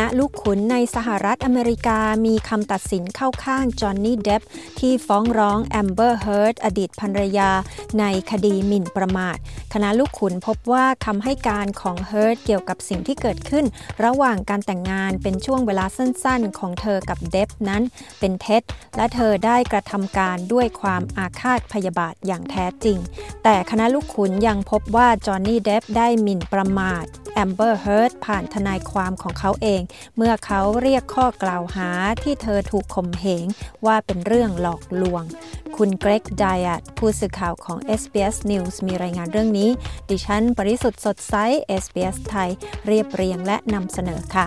ณะลูกขุนในสหรัฐอเมริกามีคำตัดสินเข้าข้างจอห์นนี่เดฟที่ฟ้องร้องแอมเบอร์เฮิร์ตอดีตภรรยา ในคดีหมิ่นประมาท คณะลูกขุนพบว่าคำให้การของเฮิร์ตเกี่ยวกับสิ่งที่เกิดขึ้น ระหว่างการแต่งงานเป็นช่วงเวลาสั้นๆ ของเธอกับเดปป์นั้นเป็นเท็จ และเธอได้กระทำการด้วยความอาฆาตพยาบาทอย่างแท้จริง แต่คณะลูกขุนยังพบว่าจอห์นนี่เดปป์ได้หมิ่นประมาทแอมเบอร์เฮิร์ตผ่านทนายความของเขาเอง เมื่อเขาเรียกข้อกล่าวหาที่เธอถูกข่มเหงว่าเป็นเรื่องหลอกลวง คุณเกร็กไดเอ็ตต์ผู้สื่อข่าวของ SBS News มีรายงานเรื่องนี้ ดิฉัน ปริสุทธ์สดใส SBS ไทย เรียบเรียงและนำเสนอค่ะ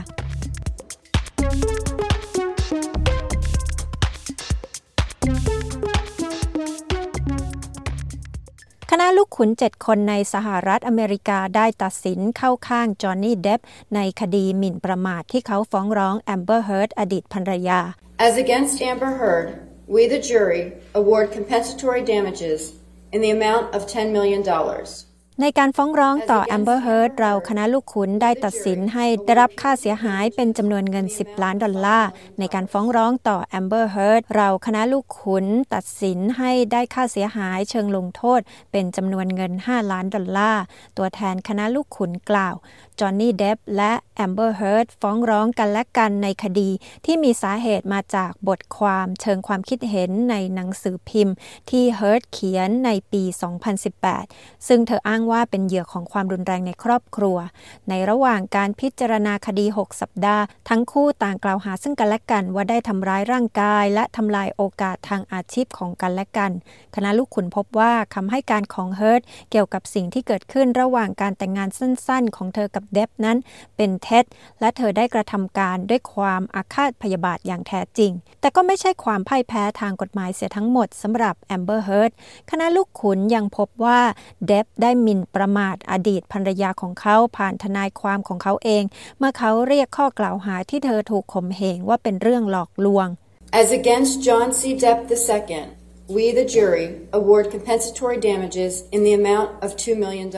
คณะลูกขุนเจ็ดคนในสหรัฐอเมริกาได้ตัดสินเข้าข้างจอห์นนี่เดปป์ในคดีหมิ่นประมาทที่เขาฟ้องร้องแอมเบอร์เฮิร์ตอดีตภรรยา As against Amber Heard, we the jury award compensatory damages in the amount of $10 million. ในการฟ้องร้องต่อแอมเบอร์เฮิร์ตเราคณะลูกขุนได้ตัดสินให้ได้รับค่าเสียหายเป็นจำนวนเงิน 10 ล้านดอลลาร์ ในการฟ้องร้องต่อแอมเบอร์เฮิร์ตเราคณะลูกขุนตัดสินให้ได้ค่าเสียหายเชิงลงโทษ เป็นจำนวนเงิน 5 ล้านดอลลาร์ ตัวแทนคณะลูกขุนกล่าวจอห์นนี่เดปป์และแอมเบอร์เฮิร์ตฟ้องร้องกันและกันในคดี ที่มีสาเหตุมาจากบทความเชิงความคิดเห็นในหนังสือพิมพ์ ที่เฮิร์ตเขียนในปี 2018 ซึ่งเธออ้างว่าเป็นเหยื่อของความรุนแรงในครอบครัว ในระหว่างการพิจารณาคดี 6 สัปดาห์ ทั้งคู่ต่างกล่าวหาซึ่งกันและกันว่าได้ทำร้ายร่างกาย และทำลายโอกาสทางอาชีพของกันและกัน คณะลูกขุนพบว่าคำให้การของเฮิร์ตเกี่ยวกับสิ่งที่เกิดขึ้นระหว่างการแต่งงานสั้น ๆ ของเธอกับเดปป์นั้น เป็นเท็จ และเธอได้กระทำการด้วยความอาฆาตพยาบาทอย่างแท้จริง แต่ก็ไม่ใช่ความพ่ายแพ้ทางกฎหมายเสียทั้งหมดสำหรับแอมเบอร์เฮิร์ตคณะลูกขุนยังพบว่าเดปป์ได้หมิ่นประมาทอดีตภรรยาของเขาผ่านทนายความของเขาเอง เมื่อเขาเรียกข้อกล่าวหาที่เธอถูกข่มเหงว่าเป็นเรื่องหลอกลวง As against John C. Depp II, we, the jury, award compensatory damages in the amount of $2 million.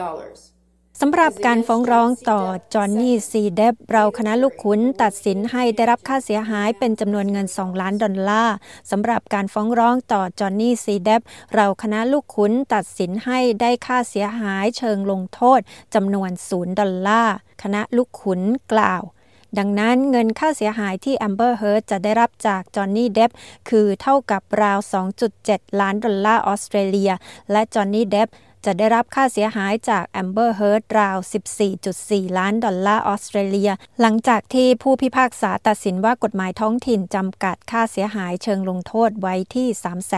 สำหรับการฟ้องร้องต่อจอห์นนี่ซีเดปป์เราคณะลูกขุนตัดสินให้ได้รับค่าเสียหายเป็นจำนวนเงิน 2 ล้านดอลลาร์สำหรับการฟ้องร้องต่อจอห์นนี่ซีเดปป์เราคณะลูกขุนตัดสินให้ได้ค่าเสียหายเชิงลงโทษจำนวน0ดอลลาร์คณะลูกขุนกล่าวดังนั้นเงินค่าเสียหายที่แอมเบอร์เฮิร์ตจะได้รับจากจอห์นนี่เดปป์คือเท่ากับราว 2.7 ล้านดอลลาร์ออสเตรเลีย และจอห์นนี่เดปป์ จะได้รับค่าเสียหายจากแอมเบอร์เฮิร์ตราว 14.4 ล้านดอลลาร์ออสเตรเลีย หลังจากที่ผู้พิพากษาตัดสินว่ากฎหมายท้องถิ่นจำกัดค่าเสียหายเชิงลงโทษไว้ที่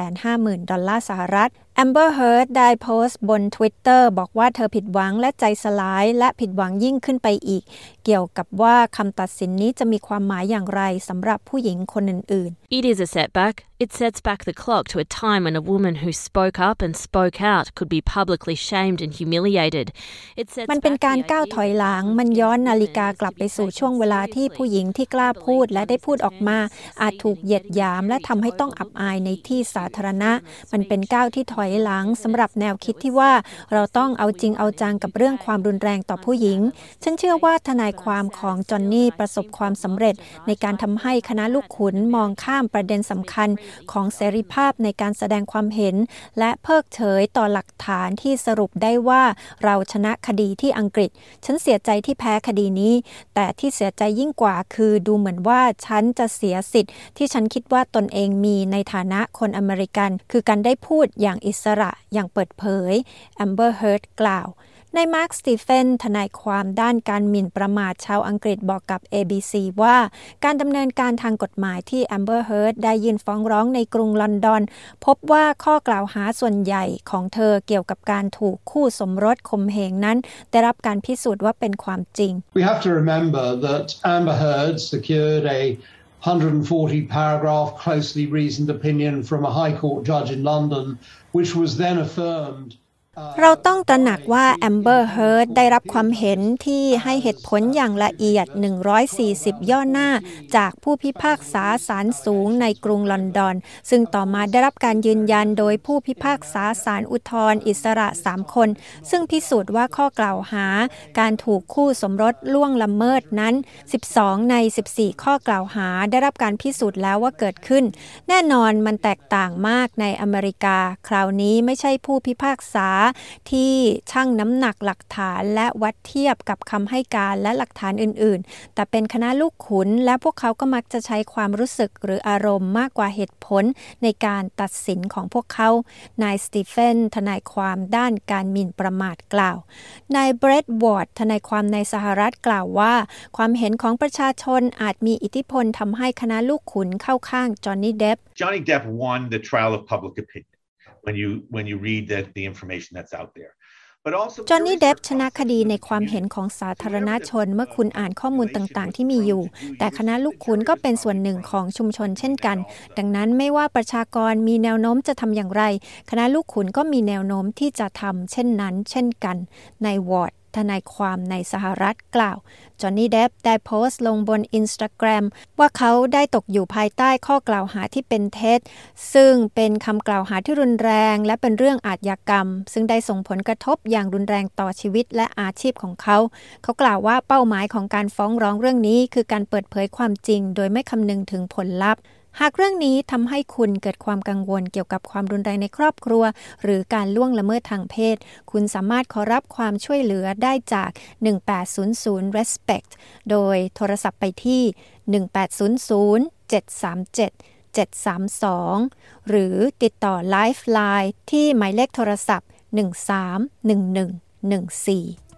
350,000 ดอลลาร์สหรัฐ แอมเบอร์เฮิร์ตได้โพสต์บน Twitter บอกว่าเธอผิดหวังและใจสลายและผิดหวังยิ่งขึ้นไปอีก เกี่ยวกับว่าคำตัดสินนี้จะมีความหมายอย่างไรสำหรับผู้หญิงคนอื่น It is a setback. It sets back the clock to a time when a woman who spoke up and spoke out could be publicly shamed and humiliated. It sets ๆมันเป็น back การ the ก้าวถอยหลัง มันย้อนนาฬิกากลับไปสู่ช่วงเวลาที่ผู้หญิงที่กล้าพูดและได้พูดออกมา อาจถูกเหยียดหยาม และทำให้ต้องอับอายในที่สาธารณะ มันเป็นก้าวที่ถอยหลังสำหรับแนวคิดที่ว่าเราต้องเอาจริงเอาจังกับเรื่องความรุนแรงต่อผู้หญิง ฉันเชื่อว่าทนายความของจอนนี่ประสบความสำเร็จ ในการทำให้คณะลูกขุนมองข้ามประเด็นสำคัญของเสรีภาพในการแสดงความเห็น และเพิกเฉยต่อหลักฐานที่สรุปได้ว่าเราชนะคดีที่อังกฤษ ฉันเสียใจที่แพ้คดีนี้ แต่ที่เสียใจยิ่งกว่าคือดูเหมือนว่าฉันจะเสียสิทธิ์ที่ฉันคิดว่าตนเองมีในฐานะคนอเมริกัน คือการได้พูดอย่างอิสระอย่างเปิดเผยแอมเบอร์เฮิร์ตกล่าว นายมาร์คสตีเฟนทนายความด้านการหมิ่นประมาทชาวอังกฤษบอกกับ ABC ว่า การดำเนินการทางกฎหมายที่แอมเบอร์เฮิร์ตได้ยื่นฟ้องร้องในกรุงลอนดอน พบว่าข้อกล่าวหาส่วนใหญ่ของเธอเกี่ยวกับการถูกคู่สมรสข่มเหงนั้น ได้รับการพิสูจน์ว่าเป็นความจริง We have to remember that Amber Heard secured a 140 paragraph closely reasoned opinion from a High Court judge in London, which was then affirmed เราต้องตระหนักว่าแอมเบอร์เฮิร์ดได้รับความเห็นที่ให้เหตุผลอย่างละเอียด 140 ย่อหน้า จากผู้พิพากษาศาลสูงในกรุงลอนดอน ซึ่งต่อมาได้รับการยืนยันโดยผู้พิพากษาศาลอุทธรณ์อิสระ 3 คน ซึ่งพิสูจน์ว่าข้อกล่าวหา การถูกคู่สมรสล่วงละเมิดนั้น 12 ใน 14 ข้อกล่าวหาได้รับการพิสูจน์แล้วว่าเกิดขึ้น แน่นอนมันแตกต่างมากในอเมริกา คราวนี้ไม่ใช่ผู้พิพากษาที่ชั่งน้ำหนักหลักฐานและวัดเทียบกับคำให้การและหลักฐานอื่น ๆ แต่เป็นคณะลูกขุน และพวกเขาก็มักจะใช้ความรู้สึกหรืออารมณ์มากกว่าเหตุผลในการตัดสินของพวกเขา นายสตีเฟนทนายความด้านการหมิ่นประมาทกล่าว นายเบรดวอร์ดทนายความในสหรัฐกล่าวว่า ความเห็นของประชาชนอาจมีอิทธิพลทำให้คณะลูกขุนเข้าข้างจอห์นนี่เดฟ Johnny Depp won the trial of public opinion when you when you read the, the information that's out there. จอห์นนี่เดฟชนะคดีในความเห็นของสาธารณชนเมื่อคุณอ่านข้อมูลต่างๆ ที่มีอยู่ แต่คณะลูกคุณก็เป็นส่วนหนึ่งของชุมชนเช่นกัน ดังนั้นไม่ว่าประชากรมีแนวโน้มจะทำอย่างไร คณะลูกขุนก็มีแนวโน้มที่จะทำเช่นนั้น เช่นกัน ในวอร์ด ทนายความในสหรัฐกล่าว จอห์นนี่เดฟได้โพสต์ลงบนอินสตาแกรมว่าเขาได้ตกอยู่ภายใต้ข้อกล่าวหาที่เป็นเท็จ ซึ่งเป็นคำกล่าวหาที่รุนแรง และเป็นเรื่องอาชญากรรม ซึ่งได้ส่งผลกระทบอย่างรุนแรงต่อชีวิตและอาชีพของเขา เขากล่าวว่าเป้าหมายของการฟ้องร้องเรื่องนี้ คือการเปิดเผยความจริง โดยไม่คำนึงถึงผลลัพธ์ หากเรื่องนี้ทำให้คุณเกิดความกังวลเกี่ยวกับความรุนแรงในครอบครัว หรือการล่วงละเมิดทางเพศ คุณสามารถขอรับความช่วยเหลือได้จาก 1800 respect โดยโทรศัพท์ไปที่ 1800 737 732 หรือติดต่อ Lifeline ที่หมายเลขโทรศัพท์ 131114